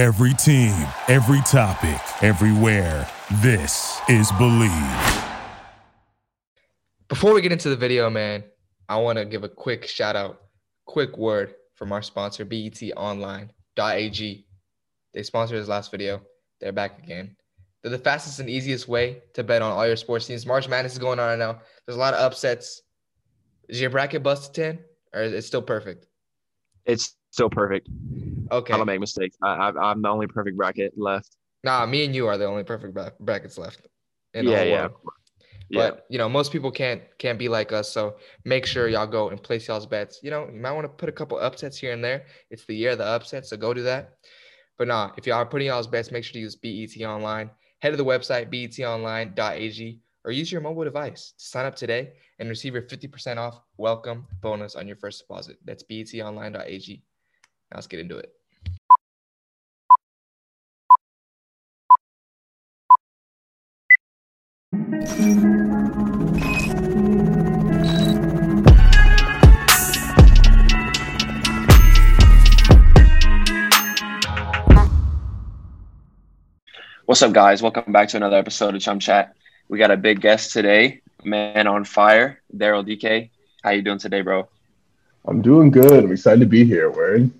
Every team, every topic, everywhere. This is Believe. Before we get into the video, man, I want to give a quick shout out, quick word from our sponsor, betonline.ag. They sponsored his last video. They're back again. They're the fastest and easiest way to bet on all your sports teams. March Madness is going on right now. There's a lot of upsets. Is your bracket busted 10 or is it still perfect? It's still perfect. Okay. I don't make mistakes. I, I, I'm the only perfect bracket left. Nah, me and you are the only perfect bra- brackets left. In the yeah, whole yeah, world. yeah. But you know, most people can't can't be like us. So make sure y'all go and place y'all's bets. You know, you might want to put a couple upsets here and there. It's the year of the upset, so go do that. But nah, if y'all are putting y'all's bets, make sure to use BET Online. Head to the website betonline.ag or use your mobile device to sign up today and receive your 50% off welcome bonus on your first deposit. That's betonline.ag. Now let's get into it. What's up, guys? Welcome back to another episode of Chum Chat. We got a big guest today, man on fire, Daryl Dike. How you doing today, bro? I'm doing good. I'm excited to be here. Word.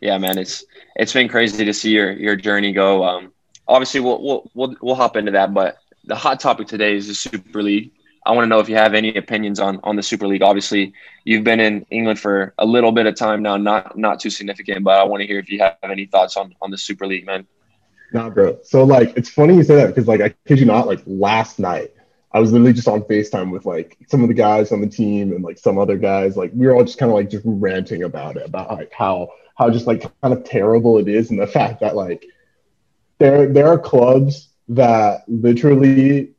Yeah, man, it's it's been crazy to see your your journey go. Um, obviously, we'll we'll we'll, we'll hop into that, but the hot topic today is the Super League. I want to know if you have any opinions on on the Super League. Obviously, you've been in England for a little bit of time now, not not too significant, but I want to hear if you have any thoughts on on the Super League, man. Nah, bro. So like, it's funny you say that because like, I kid you not, like last night, I was literally just on Facetime with like some of the guys on the team and like some other guys. Like we were all just kind of like just ranting about it, about like how how just like kind of terrible it is, and the fact that like there there are clubs that literally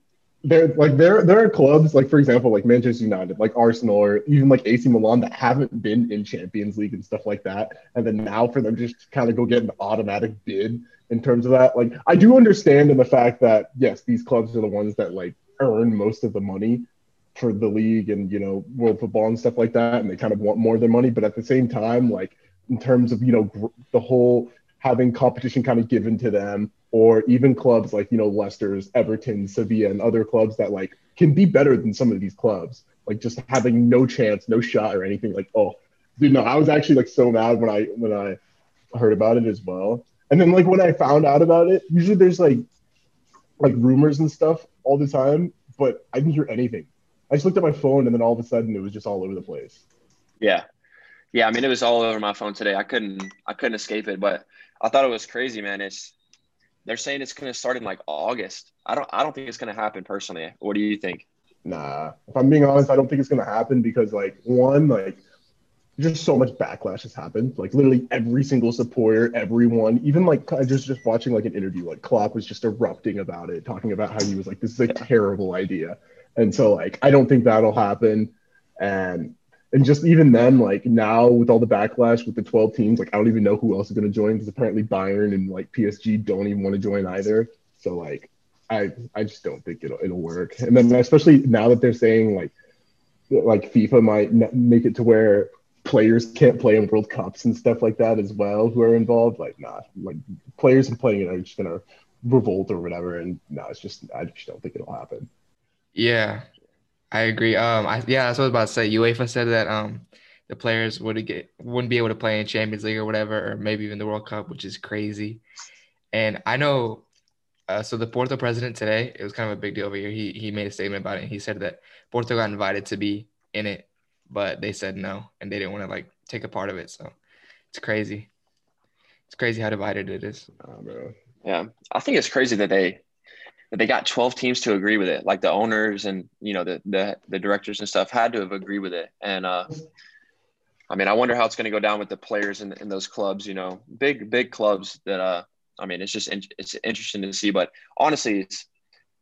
there like there there are clubs like for example like Manchester United, like Arsenal, or even like AC Milan that haven't been in Champions League and stuff like that, and then now for them just kind of go get an automatic bid in terms of that. Like I do understand in the fact that yes, these clubs are the ones that like earn most of the money for the league and you know world football and stuff like that, and they kind of want more of their money. But at the same time, like in terms of you know gr- the whole having competition kind of given to them, or even clubs like you know Leicester's, Everton, Sevilla, and other clubs that like can be better than some of these clubs. Like just having no chance, no shot, or anything. Like oh, dude, no, I was actually like so mad when I when I heard about it as well. And then like when I found out about it, usually there's like like rumors and stuff all the time, but I didn't hear anything. I just looked at my phone and then all of a sudden it was just all over the place. Yeah. Yeah, I mean it was all over my phone today. I couldn't I couldn't escape it, but I thought it was crazy, man. It's they're saying it's going to start in like August. I don't I don't think it's going to happen personally. What do you think? Nah, if I'm being honest, I don't think it's gonna happen because like one, like just so much backlash has happened. Like literally every single supporter, everyone, even like just just watching like an interview, like Klopp was just erupting about it, talking about how he was like, "This is a terrible idea," and so like I don't think that'll happen. And and just even then, like now with all the backlash with the 12 teams, like I don't even know who else is gonna join because apparently Bayern and like PSG don't even want to join either. So like I I just don't think it'll it'll work. And then especially now that they're saying like like FIFA might make it to where players can't play in World Cups and stuff like that as well who are involved. Like, nah, like players and playing it are just gonna revolt or whatever. And no, it's just I just don't think it'll happen. Yeah, I agree. Um, I, yeah, that's what I was about to say. UEFA said that um, the players would get wouldn't be able to play in Champions League or whatever, or maybe even the World Cup, which is crazy. And I know, uh, so the Porto president today, it was kind of a big deal over here. He he made a statement about it. He said that Porto got invited to be in it, but they said no, and they didn't want to like take a part of it. So it's crazy. It's crazy how divided it is. Nah, bro. Yeah, I think it's crazy that they that they got 12 teams to agree with it. Like the owners and you know the the, the directors and stuff had to have agreed with it. And uh, I mean, I wonder how it's going to go down with the players in, in those clubs. You know, big big clubs that uh, I mean, it's just in, it's interesting to see. But honestly, it's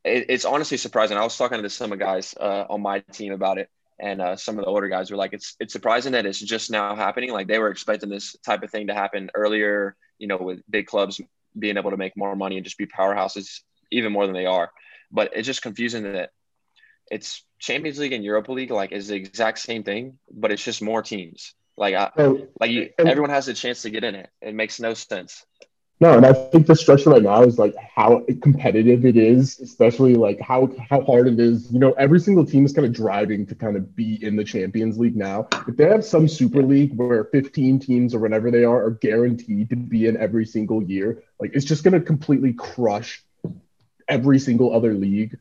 it, it's honestly surprising. I was talking to some of guys uh, on my team about it. And uh, some of the older guys were like, "It's it's surprising that it's just now happening. Like they were expecting this type of thing to happen earlier, you know, with big clubs being able to make more money and just be powerhouses even more than they are. But it's just confusing that it's Champions League and Europa League like is the exact same thing, but it's just more teams. Like, I, So, like you, everyone has a chance to get in it. It makes no sense. No, and I think the structure right now is like how competitive it is, especially like how how hard it is. You know, every single team is kind of driving to kind of be in the Champions League now. If they have some Super League where 15 teams or whatever they are are guaranteed to be in every single year, like it's just going to completely crush every single other league.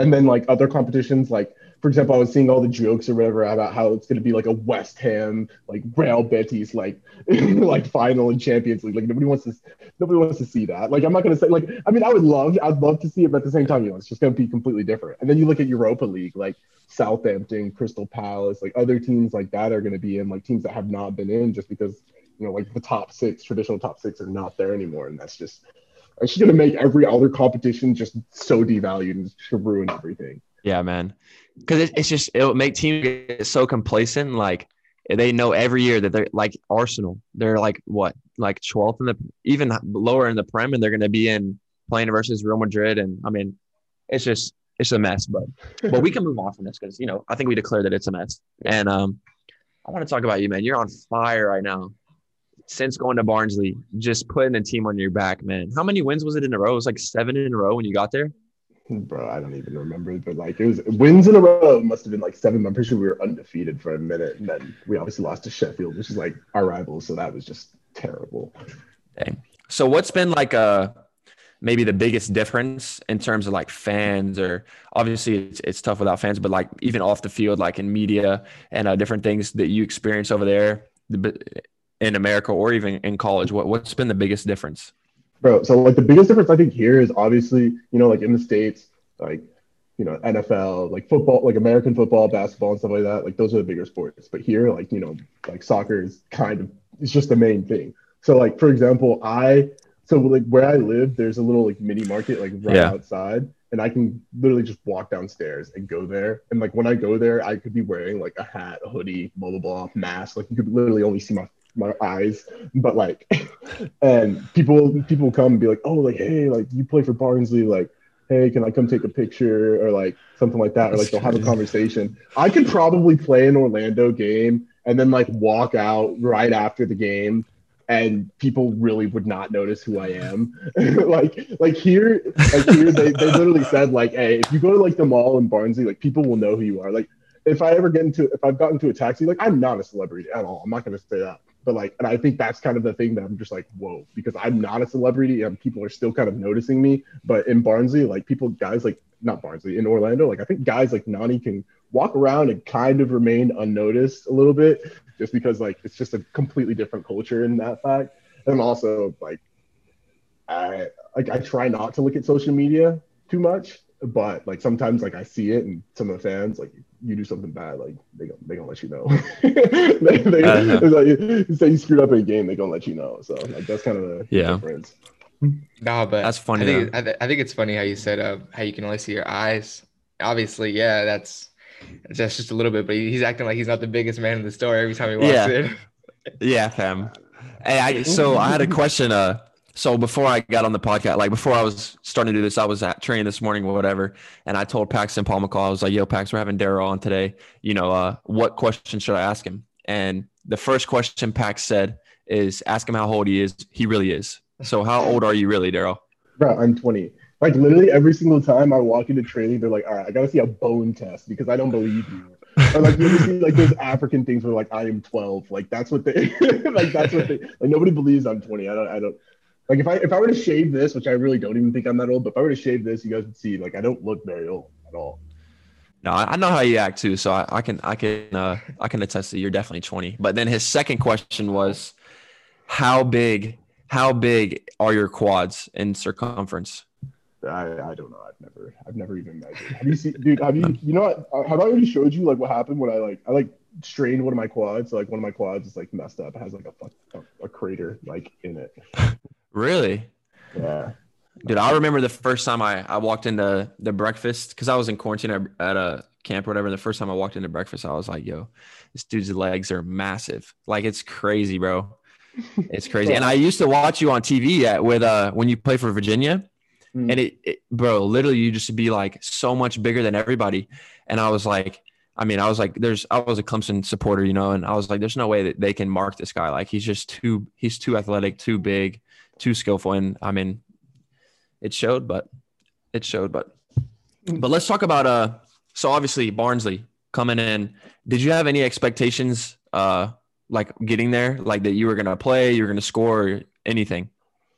And then like other competitions, like for example, I was seeing all the jokes or whatever about how it's going to be like a West Ham, like Real Betis, like like final in Champions League. Like nobody wants to nobody wants to see that. Like I'm not gonna say like I mean I would love I'd love to see it, but at the same time, you know, it's just gonna be completely different. And then you look at Europa League, like Southampton, Crystal Palace, like other teams like that are gonna be in, like teams that have not been in just because you know, like the top six, traditional top six are not there anymore. And that's just it's just gonna make every other competition just so devalued and just ruin everything. Yeah, man. Because it, it's just it'll make teams get so complacent. Like they know every year that they're like Arsenal. They're like what, like 12th in the even lower in the Prem, and they're going to be in playing versus Real Madrid. And I mean, it's just it's a mess. But but we can move on from this because you know I think we declared that it's a mess. And um, I want to talk about you, man. You're on fire right now. Since going to Barnsley, just putting a team on your back, man. How many wins was it in a row? It was like seven in a row when you got there. Bro, I don't even remember, but like it was wins in a row must have been like seven. I'm pretty sure we were undefeated for a minute, and then we obviously lost to Sheffield, which is like our rival, So that was just terrible. So what's been like a maybe the biggest difference in terms of like fans or obviously it's, it's tough without fans, but like even off the field, like in media and uh, different things that you experience over there in America or even in college, what, what's been the biggest difference? Bro, so like the biggest difference I think here is obviously, you know, like in the States, like, you know, NFL, like football, like American football, basketball, and stuff like that. Like those are the bigger sports. But here, like, you know, like soccer is kind of it's just the main thing. So like for example, I so like where I live, there's a little like mini market like right Yeah. outside. And I can literally just walk downstairs and go there. And like when I go there, I could be wearing like a hat, a hoodie, blah blah blah, mask. Like you could literally only see my my eyes. But like and people people come and be like, oh, like hey, like you play for Barnsley, like hey, can I come take a picture or like something like that, or like they'll have a conversation. I could probably play an Orlando game and then like walk out right after the game. And people really would not notice who I am. like, like here, like here, they, they literally said like, "Hey, if you go to like the mall in Barnsley, like people will know who you are." Like, if I ever get into, if I've gotten into a taxi, like I'm not a celebrity at all. I'm not gonna say that but like and i think that's kind of the thing that i'm just like whoa because i'm not a celebrity and people are still kind of noticing me. But in barnsley like people guys like not barnsley in orlando like i think guys like nani can walk around and kind of remain unnoticed a little bit just because like it's just a completely different culture in that fact. And also like i like i try not to look at social media too much but like sometimes like i see it and some of the fans like you do something bad like they gonna, they gonna let you know they, they, Uh-huh. it's like, say you screwed up in a game they gonna let you know so like that's kind of the Yeah. difference No, but That's funny, I think, I, th- I think it's funny how you said uh, how you can only see your eyes. Obviously, yeah, that's that's just a little bit, but he's acting like he's not the biggest man in the store every time he walks Yeah. in. Yeah, fam. Hey, I, so I had a question. Uh, so before I got on the podcast, like before I was starting to do this, I was at training this morning or whatever, and I told Paxton Pomykal, I was like, "Yo, Pax, we're having Daryl on today. You know, uh, what question should I ask him?" And the first question Pax said is, "Ask him how old he is. He really is. So, how old are you really, Daryl?" bro i'm 20 like literally every single time i walk into training they're like all right i gotta see a bone test because i don't believe you or like you ever see like those african things where like i am 12 like that's what they like that's what they like nobody believes i'm 20 i don't i don't like if i if i were to shave this which i really don't even think i'm that old but if i were to shave this you guys would see like i don't look very old at all No, I know how you act too, so I, I can I can uh, I can attest that you're definitely 20. But then his second question was, how big how big are your quads in circumference? I, I don't know. I've never I've never even measured. Have you seen, dude? Have you you know what? uh, Have I already showed you like what happened when I like I like strained one of my quads? So, like one of my quads is like messed up. It has like a fuck a, a crater like in it. Really? Yeah. Dude, I remember the first time I, I walked into the breakfast because I was in quarantine at, a camp or whatever. And The first time I walked into breakfast, I was like, yo, this dude's legs are massive. Like it's crazy, bro. It's crazy. and I used to watch you on TV at, with uh when you play for Virginia. Mm. And it, it bro, literally you just be like so much bigger than everybody. And I was like, I mean, I was like, there's, I was a Clemson supporter, you know, and I was like, there's no way that they can mark this guy. Like, he's just too, he's too athletic, too big, too skillful. And I mean, it showed, but it showed. But, but let's talk about, uh, so obviously Barnsley coming in. Did you have any expectations, uh, like getting there, like that you were to play, you were to score, anything?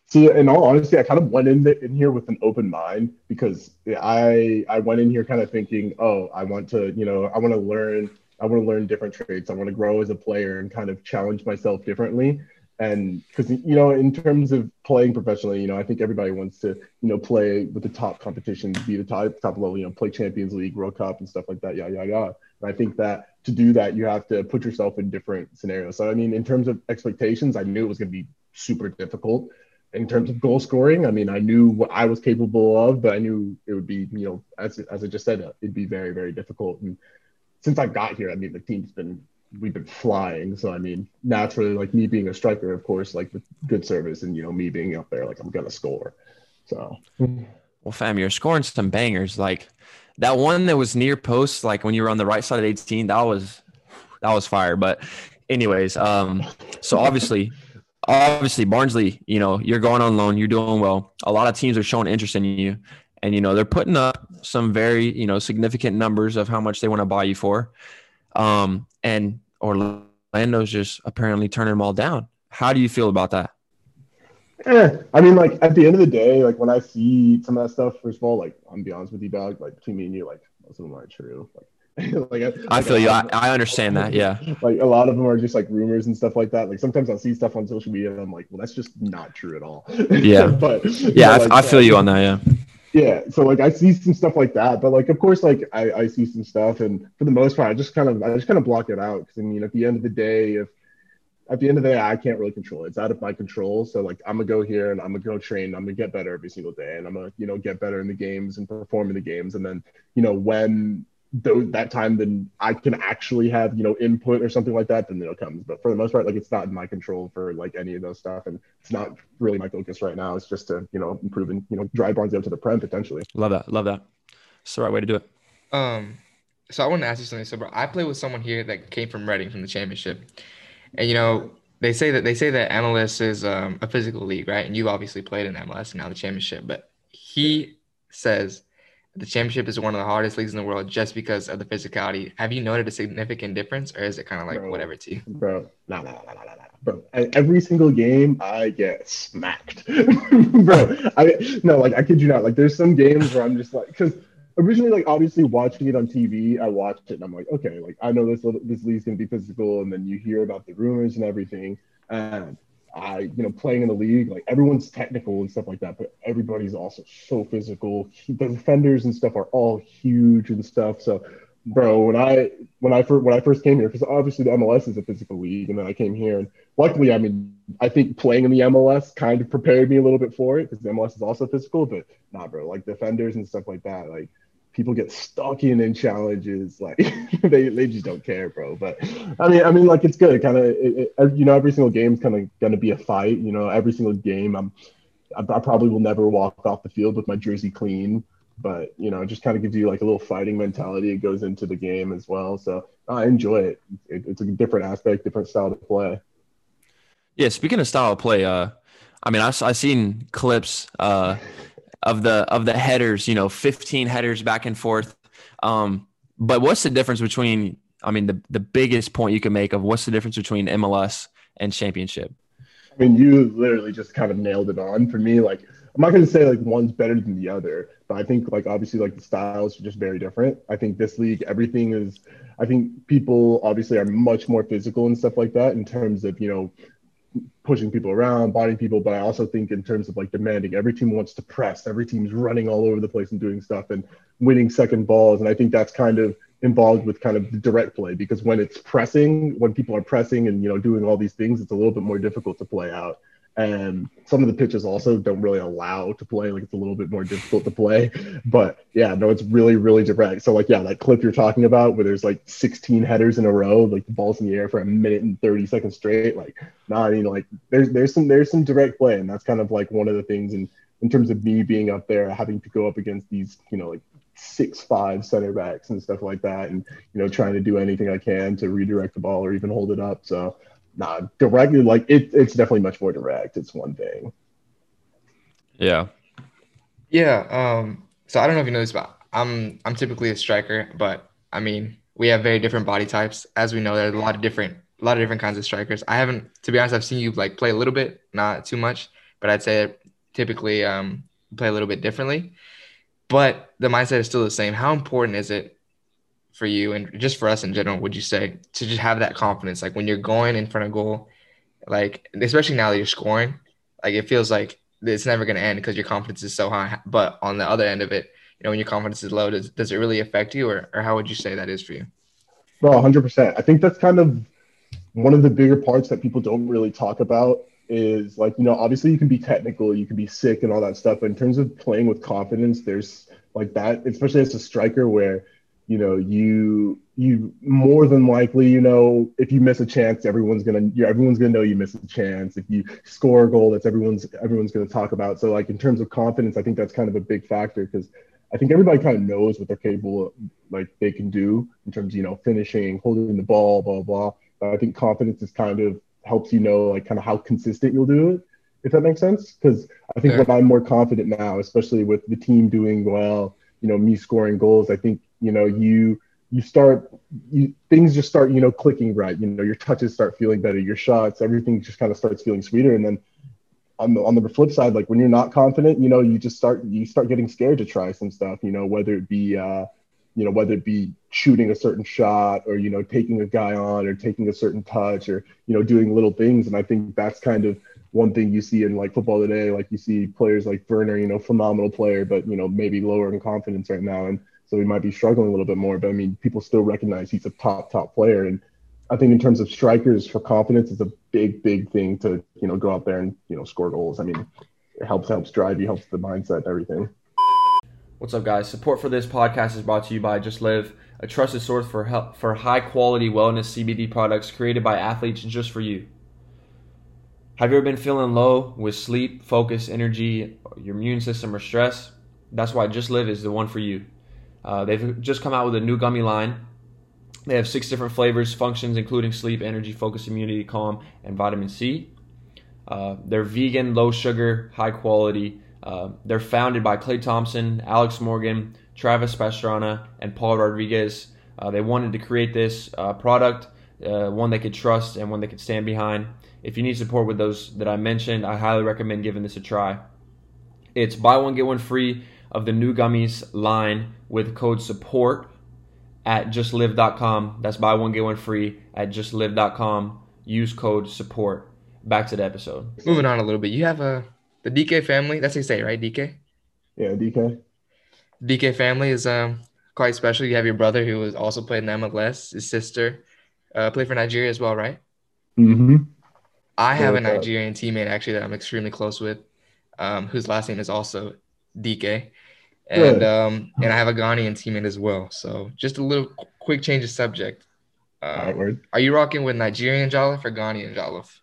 So in all honesty, I kind of went in, the, in here with an open mind because I I went in here kind of thinking, oh, I want to, you know, I want to learn, I want to learn different traits. I want to grow as a player and kind of challenge myself differently. And because you know, in terms of playing professionally, you know, I think everybody wants to, you know, play with the top competitions, be the top top level, you know, play Champions League, World Cup, and stuff like that. Yeah, yeah, yeah. And I think that to do that, you have to put yourself in different scenarios. So I mean, in terms of expectations, I knew it was going to be super difficult in terms of goal scoring. I mean, I knew what I was capable of, but I knew it would be, you know, as, as I just said, it'd be very, very difficult. And since I got here, I mean, the team's been, we've been flying. So, I mean, naturally, like me being a striker, of course, like with good service and, you know, me being up there, like I'm to score. So, well, fam, you're scoring some bangers. Like that one that was near post, like when you were on the right side of 18, that was, that was fire. But, anyways, um, so obviously, obviously Barnsley, you know, you're going on loan, you're doing well. A lot of teams are showing interest in you. And, you know, they're putting up some very, you know, significant numbers of how much they want to buy you for. Um, and Orlando's just apparently turning them all down. How do you feel about that? Eh, I mean, like at the end of the day, like when I see some of that stuff, first of all, like I'm be honest with you, dog, like between me and you, like most of them aren't true. Like like, I, I feel you. I, I understand that. Yeah. Like a lot of them are just like rumors and stuff like that. Like sometimes I'll see stuff on social media and I'm like, well, that's just not true at all. Yeah. but yeah, know, like, I, feel you on that. Yeah. Yeah. So like I see some stuff like that, but like of course like I, I see some stuff, and for the most part, I just kind of I just kind of block it out because I mean at the end of the day, if at the end of the day, I can't really control it. It's out of my control. So like I'm gonna go here and I'm gonna go train. I'm gonna get better every single day, and I'm gonna you know get better in the games and perform in the games. And then you know when those that time then I can actually have you know input or something like that, then it comes. But for the most part, like it's not in my control for like any of those stuff, and it's not really my focus right now. It's just to you know improve and you know drive Barnes out to the prem potentially. Love that, love that. It's the right way to do it. Um, so I want to ask you something. So, bro, I play with someone here that came from Reading from the championship, and you know they say that they say that MLS is um, a physical league, right? And you obviously played in MLS and now the championship, but he says the championship is one of the hardest leagues in the world just because of the physicality. Have you noted a significant difference, or is it kind of like bro, whatever to you? Bro, no, no, no, no, no, bro. Every single game, I get smacked, bro. I no, like I kid you not. Like there's some games where I'm just like, because originally, like obviously watching it on TV, I watched it and I'm like, okay, like I know this this league's gonna be physical, and then you hear about the rumors and everything, and I, you know, playing in the league, like everyone's technical and stuff like that, but everybody's also so physical. The defenders and stuff are all huge and stuff. So, bro, when I when I first when I first came here, because obviously the MLS is a physical league, and then I came here, and luckily, I mean, I think playing in the MLS kind of prepared me a little bit for it because the MLS is also physical. But nah, bro, like defenders and stuff like that, like people get stuck in challenges like they, they just don't care bro. But i mean i mean like it's good. Kind of you know every single game's kind of gonna be a fight you know? Every single game i'm I, probably will never walk off the field with my jersey clean. But you know it just kind of gives you like a little fighting mentality. It goes into the game as well. So i enjoy it. it it's a different aspect different style to play. Yeah speaking of style of play uh i mean i i seen clips uh of the of the headers, you know, 15 headers back and forth. Um, but what's the difference between I mean the the biggest point you can make of what's the difference between MLS and championship? I mean, you literally just kind of nailed it on for me. Like, I'm not going to say like one's better than the other, but I think like obviously like the styles are just very different. I think this league, everything is. I think people obviously are much more physical and stuff like that in terms of you know pushing people around, bonding people, but I also think in terms of like demanding, every team wants to press, every team's running all over the place and doing stuff and winning second balls. And I think that's kind of involved with kind of the direct play because when it's pressing, when people are pressing and you know doing all these things, it's a little bit more difficult to play out and some of the pitches also don't really allow to play like it's a little bit more difficult to play but yeah no it's really really direct so like yeah that clip you're talking about where there's like 16 headers in a row like the ball's in the air for a minute and 30 seconds straight like nah, I mean like there's there's some there's some direct play and that's kind of like one of the things in in terms of me being up there having to go up against these you know like six five center backs and stuff like that, and you know trying to do anything I can to redirect the ball or even hold it up. So, nah, directly like it, it's definitely much more direct. It's one thing. Yeah. Yeah. Um. So I don't know if you know this, but I'm I'm typically a striker, but I mean we have very different body types. As we know, there's a lot of different a lot of different kinds of strikers. I haven't, to be honest, I've seen you like play a little bit, not too much, but I'd say typically um play a little bit differently. But the mindset is still the same. How important is it for you and just for us in general, would you say, to just have that confidence? Like when you're going in front of goal, like especially now that you're scoring, like it feels like it's never gonna end because your confidence is so high. But on the other end of it, you know, when your confidence is low, does, does it really affect you or, or how would you say that is for you? Bro, 100%. I think that's kind of one of the bigger parts that people don't really talk about is like, you know, obviously you can be technical, you can be sick and all that stuff. But in terms of playing with confidence, there's like that, especially as a striker where, you know, you you more than likely, you know, if you miss a chance, everyone's gonna you everyone's gonna know you missed a chance. If you score a goal, that's everyone's everyone's gonna talk about. So like in terms of confidence, I think that's kind of a big factor because I think everybody kind of knows what they're capable of, like they can do in terms of, you know, finishing, holding the ball, blah, blah. But I think confidence is kind of helps you know, like kind of how consistent you'll do it, if that makes sense. Because I think when I'm more confident now, especially with the team doing well, you know, me scoring goals, I think, you know, you, you start, you, things just start, you know, clicking right. You know, your touches start feeling better, your shots, everything just kind of starts feeling sweeter. And then on the on the flip side, like when you're not confident, you know, you just start you start getting scared to try some stuff. You know, whether it be uh, you know whether it be shooting a certain shot or you know taking a guy on or taking a certain touch or you know doing little things. And I think that's kind of one thing you see in like football today. Like you see players like Werner, you know, phenomenal player, but you know maybe lower in confidence right now, and so he might be struggling a little bit more. But I mean, people still recognize he's a top top player and I think in terms of strikers for confidence, it's a big, big thing to you know go out there and you know score goals. I mean, it helps helps drive you, helps the mindset everything. What's up, guys? Support for this podcast is brought to you by Just Live, a trusted source for help, for high quality wellness CBD products created by athletes just for you. Have you ever been feeling low with sleep, focus, energy, your immune system, or stress? That's why Just Live is the one for you. Uh, they've just come out with a new gummy line they have six different flavors, functions including sleep, energy, focus, immunity, calm, and vitamin C. Uh, they're vegan, low sugar, high quality. Uh, they're founded by Klay Thompson, Alex Morgan, Travis Pastrana, and Paul Rodriguez. Uh, they wanted to create this uh, product, uh, one they could trust and one they could stand behind. If you need support with those that I mentioned, I highly recommend giving this a try. It's buy one, get one free of the new gummies line with code SUPPORT at justlive.com. That's buy one, get one free at justlive.com. Use code support. Back to the episode. Moving on a little bit. You have a the Dike family. That's how you say, right? Dike? Yeah, Dike. Dike family is um quite special. You have your brother who was also played in MLS, his sister uh, played for Nigeria as well, right? Mm-hmm. I have a Nigerian teammate actually that I'm extremely close with, um, whose last name is also Dike and um, and I have a Ghanaian teammate as well. So just a little quick change of subject. Um, are you rocking with Nigerian Jollof or Ghanaian Jollof?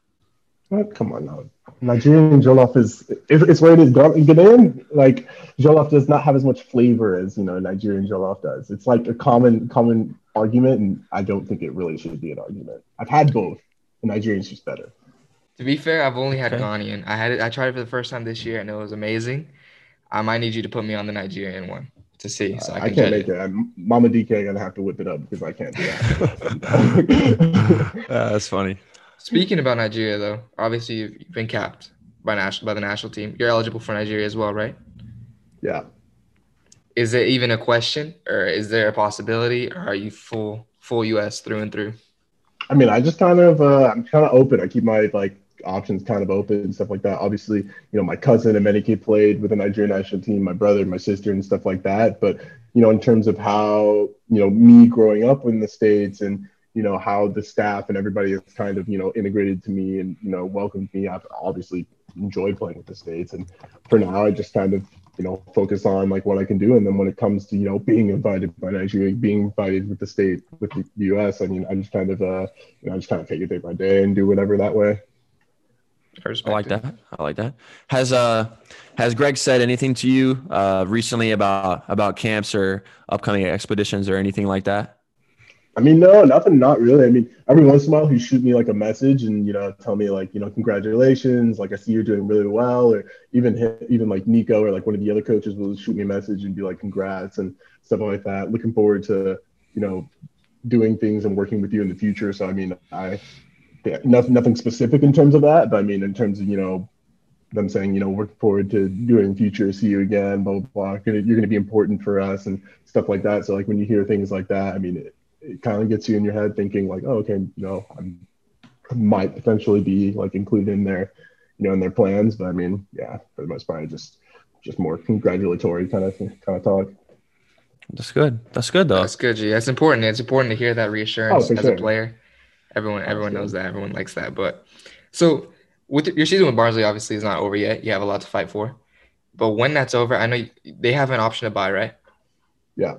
What? Come on now. Nigerian Jollof is it's where it is. Ghanaian like Jollof does not have as much flavor as you know Nigerian Jollof does. It's like a common common argument, and I don't think it really should be an argument. I've had both. The Nigerian's just better. To be fair, I've only had okay. Ghanaian. I had it. I tried it for the first time this year, and it was amazing. I might need you to put me on the Nigerian one to see. So I, I, can not make it. it. Mama Dike gonna have to whip it up because I can't do that. uh, that's funny. Speaking about Nigeria, though, obviously you've been capped by national by the national team. You're eligible for Nigeria as well, right? Yeah. Is it even a question, or is there a possibility, or are you full full US through and through? I mean, I just kind of uh, I'm kind of open. I keep my like options kind of open and stuff like that. Obviously, you know, my cousin and Emenike played with the Nigerian national team, my brother, my sister, and stuff like that. But you know, in terms of how you know me growing up in the states and you know how the staff and everybody has kind of you know integrated to me and you know welcomed me. I've obviously enjoyed playing with the states, and for now, I just kind of you know focus on like what I can do. And then when it comes to you know being invited by Nigeria, being invited with the state with the U.S., I mean, I just kind of uh you know I just kind of take it day by day and do whatever that way. I like that. I like that. Has uh has Gregg said anything to you uh recently about about camps or upcoming expeditions or anything like that? I mean, no, nothing, not really. I mean, every once in a while he shoot me like a message and you know tell me like you know congratulations, like I see you're doing really well, or even him, even like Nico or like one of the other coaches will shoot me a message and be like congrats and stuff like that. Looking forward to you know doing things and working with you in the future. So I mean, I yeah, nothing nothing specific in terms of that, but I mean in terms of you know them saying you know looking forward to doing future, see you again, blah blah blah. You're going to be important for us and stuff like that. So like when you hear things like that, I mean. It, it kind of gets you in your head thinking like, oh, okay, you know, I might potentially be like included in their, you know, in their plans. But I mean, yeah, for the most part, just just more congratulatory kind of kind of talk. That's good. That's good though. That's good, G. That's important. It's important to hear that oh, reassurance oh, as sure. a player. Everyone, everyone knows that. Everyone likes that. But so with your season with Barnsley, obviously is not over yet. You have a lot to fight for. But when that's over, I know they have an option to buy, right? Yeah.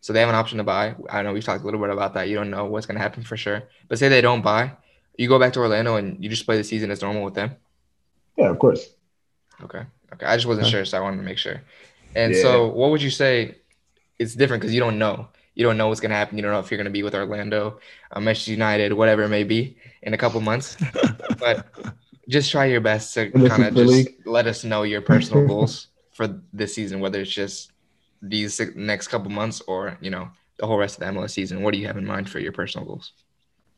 So they have an option to buy. I know we've talked a little bit about that. You don't know what's going to happen for sure. But say they don't buy, you go back to Orlando and you just play the season as normal with them. Yeah, of course. Okay. Okay. I just wasn't sure, so I wanted to make sure. And yeah. so, what would you say? It's different because you don't know. You don't know what's going to happen. You don't know if you're going to be with Orlando, uh, Manchester United, whatever it may be, in a couple months. but just try your best to kind of just let us know your personal goals for this season, whether it's just these next couple months or you know the whole rest of the MLS season? What do you have in mind for your personal goals?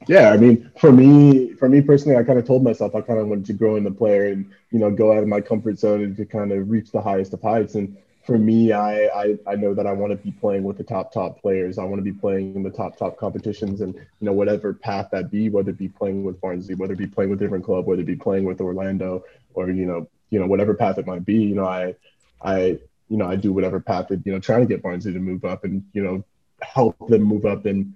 Yeah, I mean, for me, for me personally, I kind of told myself I kind of wanted to grow in the player and you know go out of my comfort zone and to kind of reach the highest of heights. And for me, I I, I know that I want to be playing with the top top players. I want to be playing in the top top competitions, and you know whatever path that be, whether it be playing with Barnsley, whether it be playing with different club, whether it be playing with Orlando, or you know you know whatever path it might be. You know, I I you know, I do whatever path that, you know, trying to get Barnsley to move up and, you know, help them move up and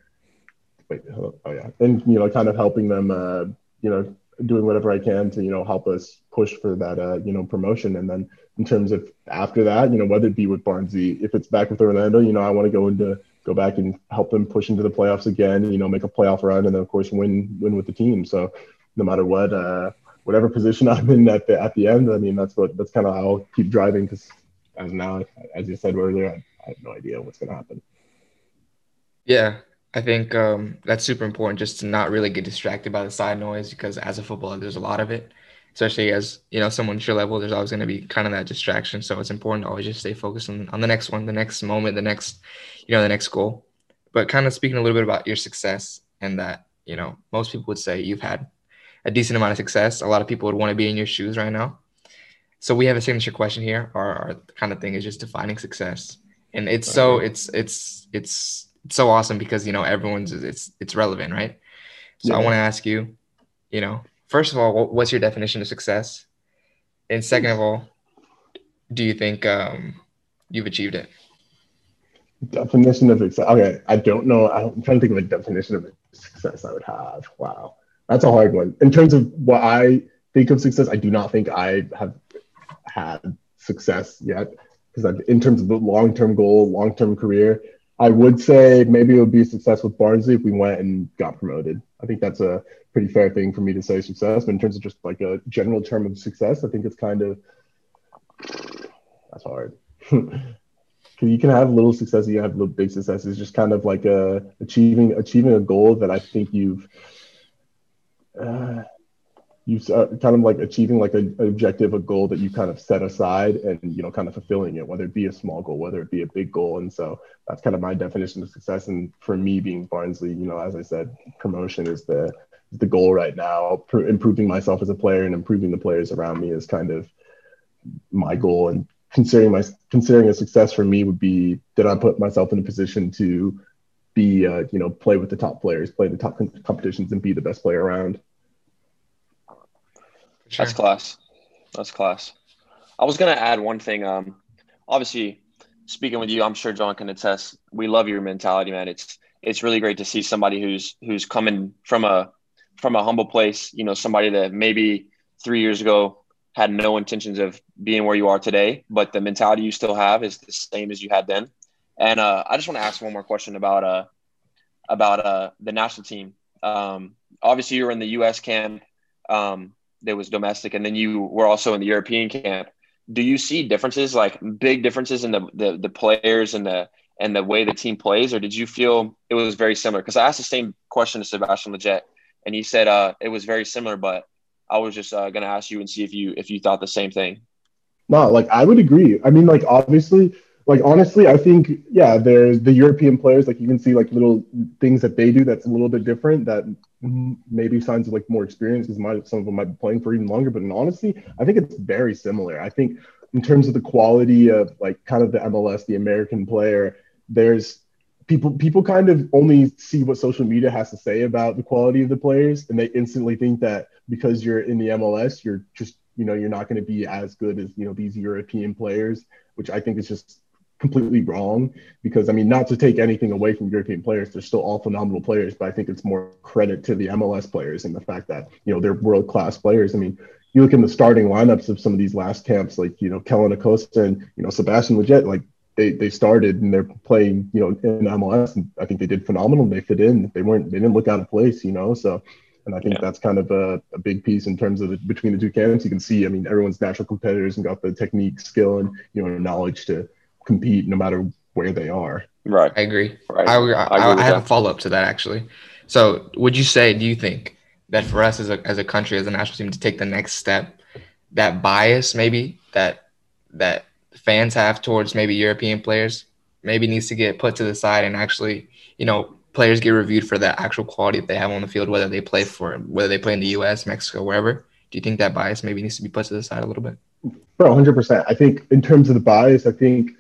wait, oh yeah. And, you know, kind of helping them, uh, you know, doing whatever I can to, you know, help us push for that, uh, you know, promotion. And then in terms of after that, you know, whether it be with Barnsley, if it's back with Orlando, you know, I want to go into, go back and help them push into the playoffs again, you know, make a playoff run and then of course win, win with the team. So no matter what, uh, whatever position I'm in at the, at the end, I mean, that's what, that's kind of how I'll keep driving because as now, as you said earlier, I, I have no idea what's going to happen. Yeah, I think um, that's super important just to not really get distracted by the side noise because as a footballer, there's a lot of it. Especially as you know, someone at your level, there's always going to be kind of that distraction. So it's important to always just stay focused on, on the next one, the next moment, the next, you know, the next goal. But kind of speaking a little bit about your success and that, you know, most people would say you've had a decent amount of success. A lot of people would want to be in your shoes right now. So we have a signature question here. Our, our kind of thing is just defining success, and it's so it's it's it's so awesome because you know everyone's it's it's relevant, right? So yeah. I want to ask you, you know, first of all, what's your definition of success, and second of all, do you think um, you've achieved it? Definition of success. Okay, I don't know. I'm trying to think of a definition of success I would have. Wow, that's a hard one. In terms of what I think of success, I do not think I have had success yet. Because in terms of the long term goal, long term career, I would say maybe it would be a success with Barnsley if we went and got promoted. I think that's a pretty fair thing for me to say success. But in terms of just like a general term of success, I think it's kind of that's hard. Because you can have little success, you have little big successes. Just kind of like a achieving achieving a goal that I think you've uh, you uh, kind of like achieving like a, an objective, a goal that you kind of set aside and, you know, kind of fulfilling it, whether it be a small goal, whether it be a big goal. And so that's kind of my definition of success. And for me being Barnsley, you know, as I said, promotion is the, the goal right now. Pro- improving myself as a player and improving the players around me is kind of my goal. And considering my, considering a success for me would be that I put myself in a position to be, uh, you know, play with the top players, play the top competitions and be the best player around. Sure. That's class. That's class. I was gonna add one thing. Um, obviously, speaking with you, I'm sure John can attest. We love your mentality, man. It's it's really great to see somebody who's who's coming from a from a humble place. You know, somebody that maybe three years ago had no intentions of being where you are today, but the mentality you still have is the same as you had then. And uh, I just want to ask one more question about uh about uh the national team. Um, obviously, you're in the U.S. camp. Um, that was domestic, and then you were also in the European camp. Do you see differences, like big differences in the the, the players and the and the way the team plays, or did you feel it was very similar? Because I asked the same question to Sebastian Lletget, and he said uh, it was very similar. But I was just uh, going to ask you and see if you if you thought the same thing. No, like I would agree. I mean, like obviously, like honestly, I think yeah, there's the European players. Like you can see like little things that they do that's a little bit different. That maybe signs of like more experience because some of them might be playing for even longer. But in honesty, I think it's very similar. I think in terms of the quality of like kind of the MLS, the American player, there's people people kind of only see what social media has to say about the quality of the players, and they instantly think that because you're in the MLS, you're just you know you're not going to be as good as you know these European players, which I think is just completely wrong because I mean not to take anything away from European players, they're still all phenomenal players, but I think it's more credit to the MLS players and the fact that you know they're world class players. I mean, you look in the starting lineups of some of these last camps, like you know Kellyn Acosta and you know Sebastian Lletget, like they they started and they're playing you know in MLS, and I think they did phenomenal. They fit in. They weren't they didn't look out of place, you know. So and I think yeah. that's kind of a, a, big piece in terms of the, between the two camps. You can see, I mean, everyone's natural competitors and got the technique, skill, and you know knowledge to compete no matter where they are. Right. I agree. Right. I, I, I, I have that. a follow up to that actually. So, would you say? Do you think that for us as a as a country, as a national team, to take the next step, that bias maybe that that fans have towards maybe European players maybe needs to get put to the side and actually, you know, players get reviewed for the actual quality that they have on the field, whether they play for whether they play in the U.S., Mexico, wherever. Do you think that bias maybe needs to be put to the side a little bit? Bro, hundred percent. I think in terms of the bias, I think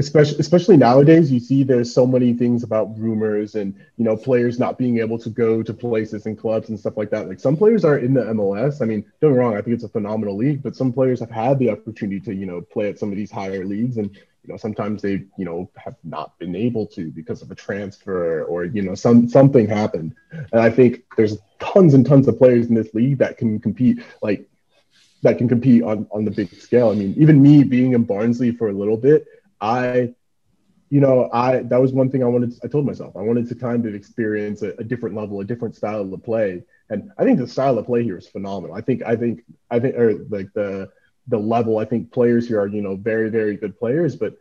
especially especially nowadays, you see there's so many things about rumors and you know players not being able to go to places and clubs and stuff like that. Like some players are in the MLS. I mean, don't wrong, I think it's a phenomenal league, but some players have had the opportunity to you know play at some of these higher leagues and you know sometimes they you know have not been able to because of a transfer or you know some something happened and i think there's tons and tons of players in this league that can compete like that can compete on on the big scale i mean even me being in barnsley for a little bit i you know i that was one thing i wanted to, i told myself i wanted to kind of experience a, a different level a different style of play and i think the style of play here is phenomenal i think i think i think or like the the level. I think players here are, you know, very, very good players. But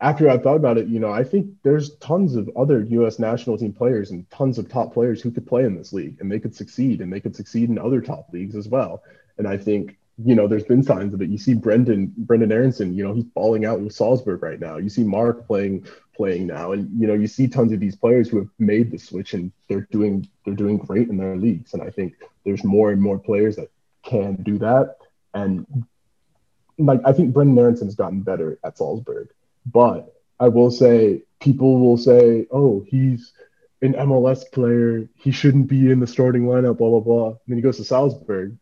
after I thought about it, you know, I think there's tons of other U.S. national team players and tons of top players who could play in this league and they could succeed and they could succeed in other top leagues as well. And I think, you know, there's been signs of it. You see Brenden Brenden Aaronson, you know, he's balling out with Salzburg right now. You see Mark playing, playing now. And, you know, you see tons of these players who have made the switch and they're doing, they're doing great in their leagues. And I think there's more and more players that can do that. And like I think Brenden Aaronson's gotten better at Salzburg, but I will say people will say, "Oh, he's an MLS player. He shouldn't be in the starting lineup." Blah blah blah. And then he goes to Salzburg,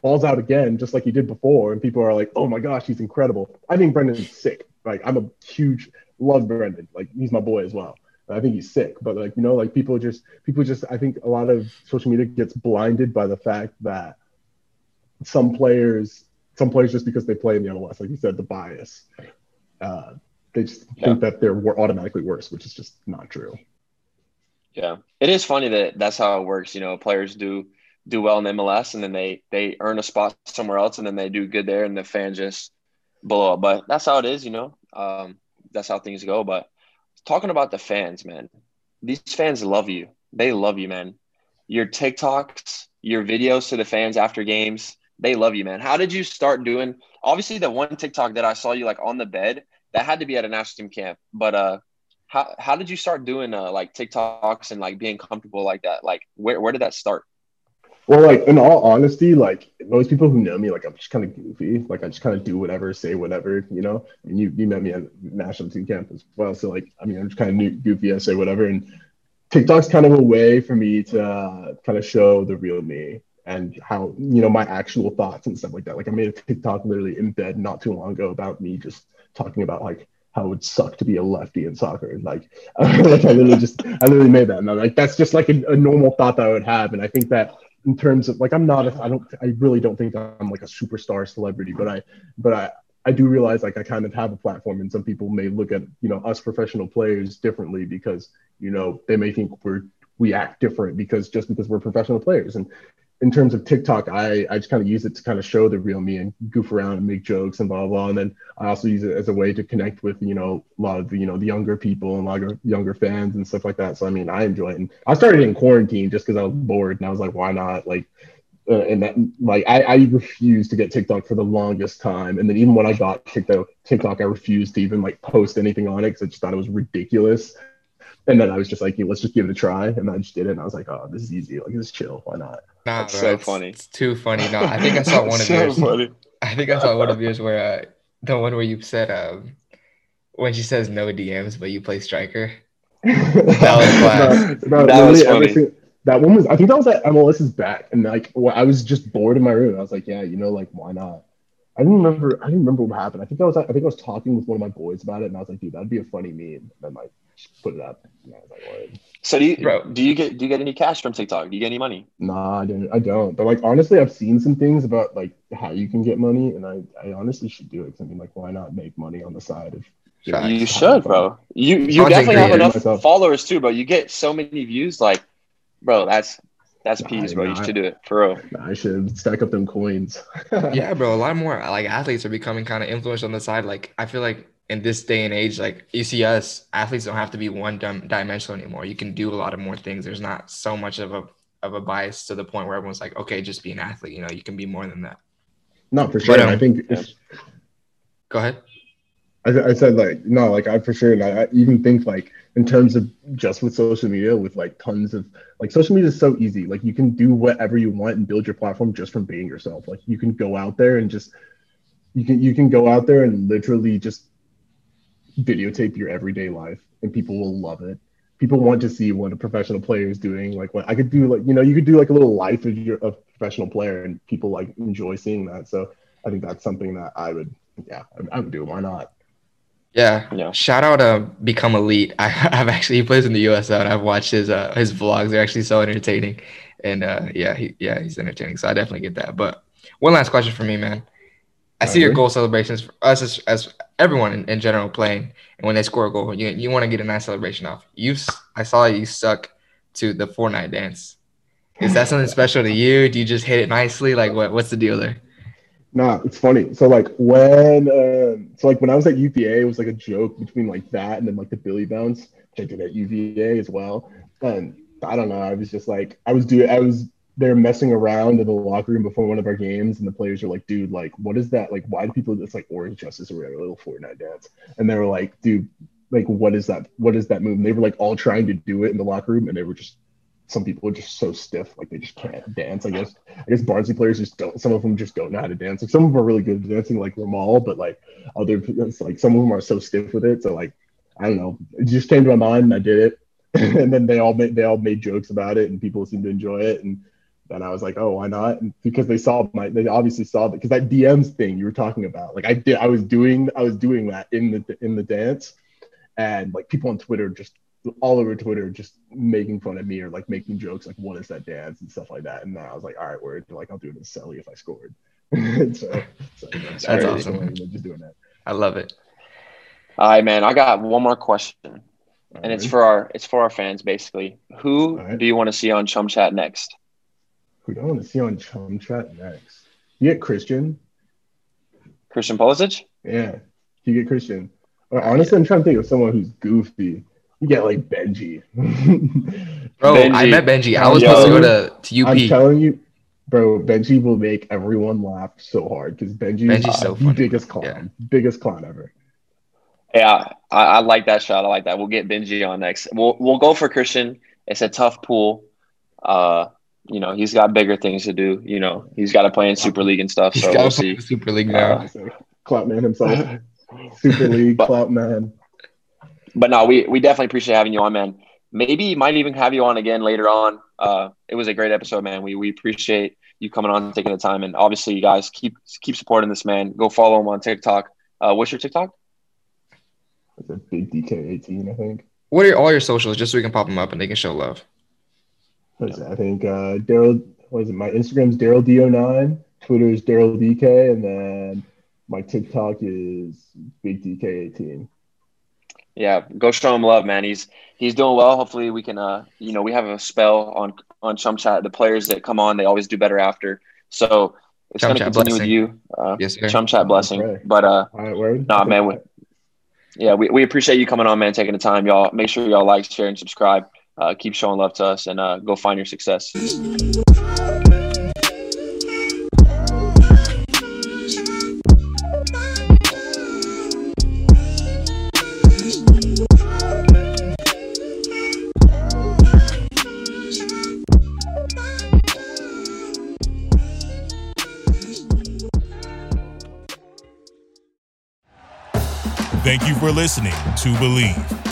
balls out again, just like he did before, and people are like, "Oh my gosh, he's incredible." I think Brenden's sick. Like I'm a huge love Brenden. Like he's my boy as well. I think he's sick, but like you know, like people just people just I think a lot of social media gets blinded by the fact that some players some players just because they play in the MLS, like you said, the bias. Uh, they just yeah. think that they're automatically worse, which is just not true. Yeah, it is funny that that's how it works. You know, players do do well in MLS, and then they they earn a spot somewhere else, and then they do good there, and the fans just blow up. But that's how it is. You know, um, that's how things go. But talking about the fans, man, these fans love you. They love you, man. Your TikToks, your videos to the fans after games they love you, man. How did you start doing? Obviously, the one TikTok that I saw you like on the bed, that had to be at a national team camp. But uh, how how did you start doing uh like TikToks and like being comfortable like that? Like where where did that start? Well, like in all honesty, like most people who know me, like I'm just kind of goofy. Like I just kind of do whatever, say whatever, you know. I mean, you you met me at national team camp as well, so like I mean, I'm just kind of goofy. I say whatever, and TikTok's kind of a way for me to uh, kind of show the real me and how you know my actual thoughts and stuff like that. Like I made a TikTok literally in bed not too long ago about me just talking about like how it would suck to be a lefty in soccer. Like, like I literally just I literally made that, and I'm like that's just like a, a, normal thought that I would have. And I think that in terms of like I'm not a, I don't I really don't think I'm like a superstar celebrity, but I but I I do realize like I kind of have a platform, and some people may look at you know us professional players differently because you know they may think we're we act different because just because we're professional players. And in terms of TikTok, I, I just kind of use it to kind of show the real me and goof around and make jokes and blah, blah, blah. And then I also use it as a way to connect with, you know, a lot of the, you know, the younger people and a lot of younger fans and stuff like that. So, I mean, I enjoy it. And I started in quarantine just because I was bored and I was like, why not? Like, uh, and that, like, I, I refused to get TikTok for the longest time. And then even when I got TikTok, TikTok, I refused to even like post anything on it because I just thought it was ridiculous. And then I was just like, let's just give it a try. And I just did it. And I was like, oh, this is easy. Like, this is chill. Why not? Nah, That's bro, so it's- funny. It's too funny. No, I think I saw one of so yours. funny. I think I saw one of yours where uh, the one where you said um when she says no DMs but you play striker. that was class. No, no, That was funny. sing- that one was. I think that was at MLS's back, and like well, I was just bored in my room. I was like, yeah, you know, like why not? I didn't remember. I didn't remember what happened. I think I was. I think I was talking with one of my boys about it, and I was like, dude, that'd be a funny meme. And then like just put it up. And I was like, Word. So do you Bro. do you get do you get any cash from TikTok? Do you get any money? Nah, I didn't. I don't. But like honestly, I've seen some things about like how you can get money, and I, I honestly should do it. 'cause I mean, like, why not make money on the side of? Facts. You should, bro. You you Content definitely have enough myself. followers too, bro. You get so many views, like, bro. That's that's Nah, peas, bro. You should do it for real. Nah, I should stack up them coins. Yeah, bro. A lot more like athletes are becoming kind of influenced on the side. Like I feel like in this day and age, like you see us, athletes don't have to be one dim- dimensional anymore. You can do a lot of more things. There's not so much of a of a bias to the point where everyone's like, okay, just be an athlete. You know, you can be more than that. Not for sure. But, um, I think yeah. Go ahead. I, I said like no, like I for sure, and I, I even think like in terms of just with social media, with like tons of like social media is so easy. Like you can do whatever you want and build your platform just from being yourself. Like you can go out there and just you can you can go out there and literally just videotape your everyday life, and people will love it. People want to see what a professional player is doing. Like what I could do, like you know, you could do like a little life of your of a professional player, and people like enjoy seeing that. So I think that's something that I would, yeah, I, I would do. Why not? Yeah. Yeah. Shout out uh Become Elite. I, I've actually he plays in the USL and I've watched his uh his vlogs. They're actually so entertaining. And uh yeah, he yeah, he's entertaining. So I definitely get that. But one last question for me, man. I see your goal celebrations for us as, as everyone in, in general playing. And when they score a goal, you you want to get a nice celebration off. You I saw you suck to the Fortnite dance. Is that something special to you? Do you just hit it nicely? Like what what's the deal there? Nah, it's funny. So like when um so like when I was at UVA, it was like a joke between like that and then like the Billy bounce, which I did at UVA as well. And I don't know, I was just like I was doing I was there messing around in the locker room before one of our games, and the players are like, dude, like what is that? Like why do people it's like orange justice or whatever, little Fortnite dance? And they were like, dude, like what is that? What is that move? And they were like all trying to do it in the locker room, and they were just some people are just so stiff, like they just can't dance. I guess I guess Barnsley players just don't. Some of them just don't know how to dance. Like some of them are really good at dancing, like Romal, but like other, like some of them are so stiff with it. So like I don't know. It just came to my mind, and I did it. and then they all made they all made jokes about it, and people seemed to enjoy it. And then I was like, oh, why not? And because they saw my, they obviously saw that because that DMs thing you were talking about. Like I did, I was doing, I was doing that in the in the dance, and like people on Twitter just all over Twitter just making fun of me or like making jokes like what is that dance and stuff like that. And then I was like, all right, word, like I'll do it in Selly if I scored. so, so That's that's awesome. And Just doing that. I love it. All right, man. I got one more question, and it's for our it's for our fans basically. Who Alright. do you want to see on Chum Chat next? Who do I want to see on Chum Chat next? You get Christian. Christian Pulisic? Yeah, you get Christian. Or honestly, I'm trying to think of someone who's goofy. You get like Benji. Bro, I met Benji. I was Yo. supposed to go to, to UP. I'm UP. telling you, bro, Benji will make everyone laugh so hard because Benji Benji's is so the funny, biggest clown, Yeah. biggest clown ever. Yeah, I, I like that shot. I like that. We'll get Benji on next. We'll we'll go for Christian. It's a tough pool. Uh, you know, he's got bigger things to do. You know, he's got to play in Super League and stuff. He's So we'll see. Super League now. Uh, Clout man himself, Super League But- Clout man. But no, we we definitely appreciate having you on, man. Maybe might even have you on again later on. Uh, it was a great episode, man. We we appreciate you coming on, and taking the time, and obviously, you guys keep keep supporting this man. Go follow him on TikTok. Uh, what's your TikTok? It's a big DK18, I think. What are all your socials just so we can pop them up and they can show love? What is that? I think uh, Daryl. What is it? My Instagram's Daryl D09. Twitter is Daryl DK, and then my TikTok is Big DK18. Yeah, go show him love, man. He's he's doing well. Hopefully, we can. Uh, you know, we have a spell on on Chum Chat. The players that come on, they always do better after. So it's Chum going to Chat continue with you. Uh, Yes, sir. Chum Chat blessing. Okay. But uh, All right, word. Nah, man, we- yeah, we, we appreciate you coming on, man, taking the time, y'all. Make sure y'all like, share, and subscribe. Uh, keep showing love to us, and uh, go find your success. Thank you for listening to Bleav.